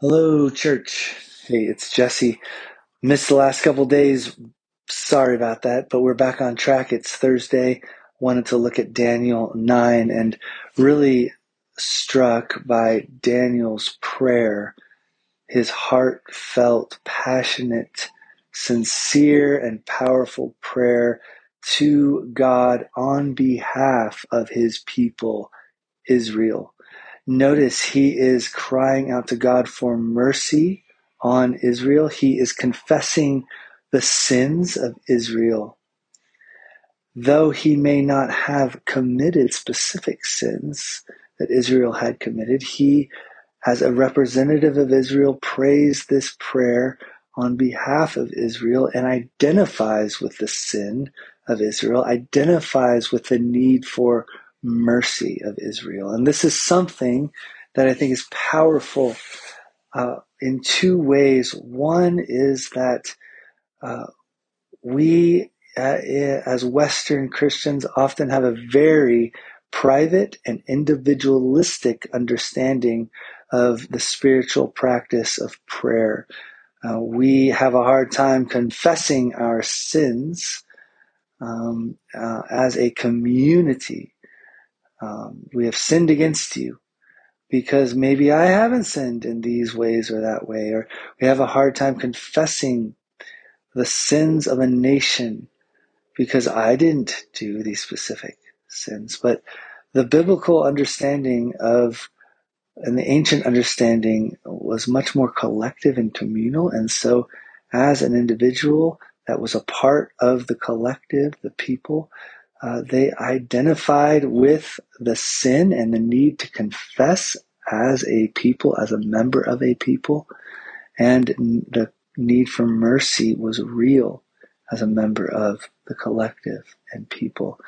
Hello, church. Hey, it's Jesse. Missed the last couple days. Sorry about that, but we're back on track. It's Thursday. Wanted to look at Daniel 9 and really struck by Daniel's prayer, his heartfelt, passionate, sincere, and powerful prayer to God on behalf of his people, Israel. Notice he is crying out to God for mercy on Israel. He is confessing the sins of Israel. Though he may not have committed specific sins that Israel had committed, he, as a representative of Israel, prays this prayer on behalf of Israel and identifies with the sin of Israel, identifies with the need for mercy of Israel. And this is something that I think is powerful uh, in two ways. One is that uh, we, uh, as Western Christians, often have a very private and individualistic understanding of the spiritual practice of prayer. Uh, we have a hard time confessing our sins um, uh, as a community um, we have sinned against you because maybe I haven't sinned in these ways or that way, or we have a hard time confessing the sins of a nation because I didn't do these specific sins. But the biblical understanding of and the ancient understanding was much more collective and communal. And so, as an individual that was a part of the collective, the people, uh, they identified with the sin and the need to confess as a people, as a member of a people, and the need for mercy was real as a member of the collective and people.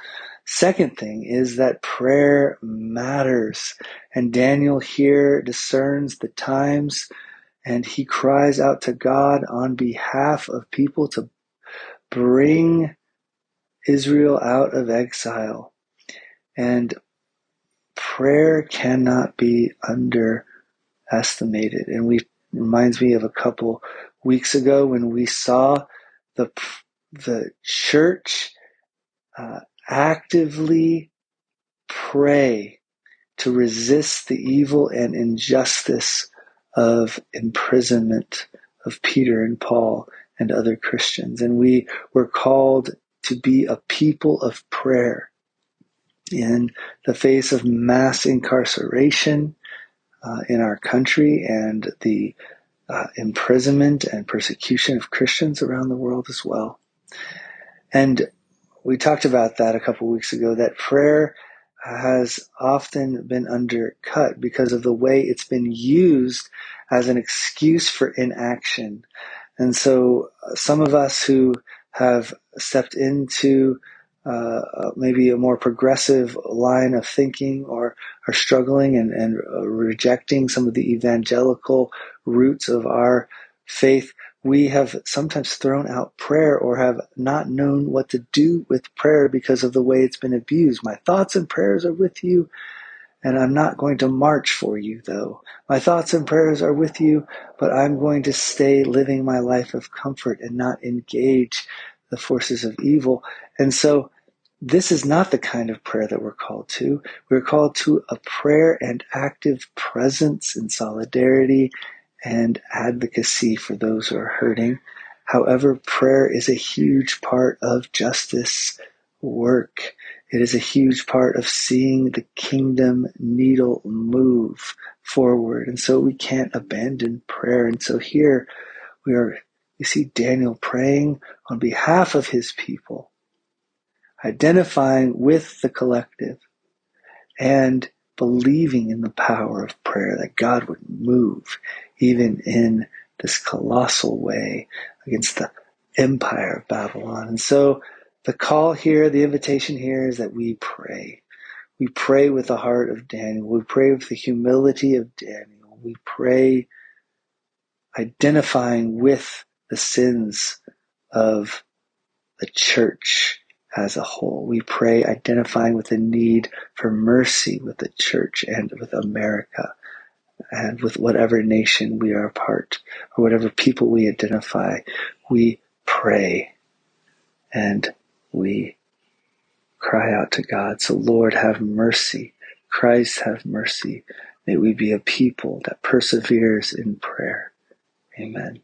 Second thing is that prayer matters. And Daniel here discerns the times and he cries out to God on behalf of people to bring Israel out of exile. And prayer cannot be underestimated. And we reminds me of a couple weeks ago when we saw the the church uh, actively pray to resist the evil and injustice of imprisonment of Peter and Paul and other Christians. And we were called to be a people of prayer in the face of mass incarceration uh, in our country and the uh, imprisonment and persecution of Christians around the world as well. And we talked about that a couple weeks ago that prayer has often been undercut because of the way it's been used as an excuse for inaction. And so uh, some of us who have stepped into uh, maybe a more progressive line of thinking or are struggling and, and uh, rejecting some of the evangelical roots of our faith, we have sometimes thrown out prayer or have not known what to do with prayer because of the way it's been abused. My thoughts and prayers are with you, and I'm not going to march for you, though. My thoughts and prayers are with you, but I'm going to stay living my life of comfort and not engage the forces of evil. And so this is not the kind of prayer that we're called to. We're called to a prayer and active presence in solidarity and advocacy for those who are hurting. However, prayer is a huge part of justice work. It is a huge part of seeing the kingdom needle move forward. And so we can't abandon prayer. And so here we are, you see Daniel praying on behalf of his people identifying with the collective and believing in the power of prayer that God would move even in this colossal way against the empire of Babylon. And so the call here, the invitation here is that we pray. We pray with the heart of Daniel. We pray with the humility of Daniel. We pray identifying with the sins of the church as a whole. We pray identifying with the need for mercy with the church and with America and with whatever nation we are a part or whatever people we identify, we pray and we cry out to God. So, Lord, have mercy. Christ, have mercy. May we be a people that perseveres in prayer. Amen.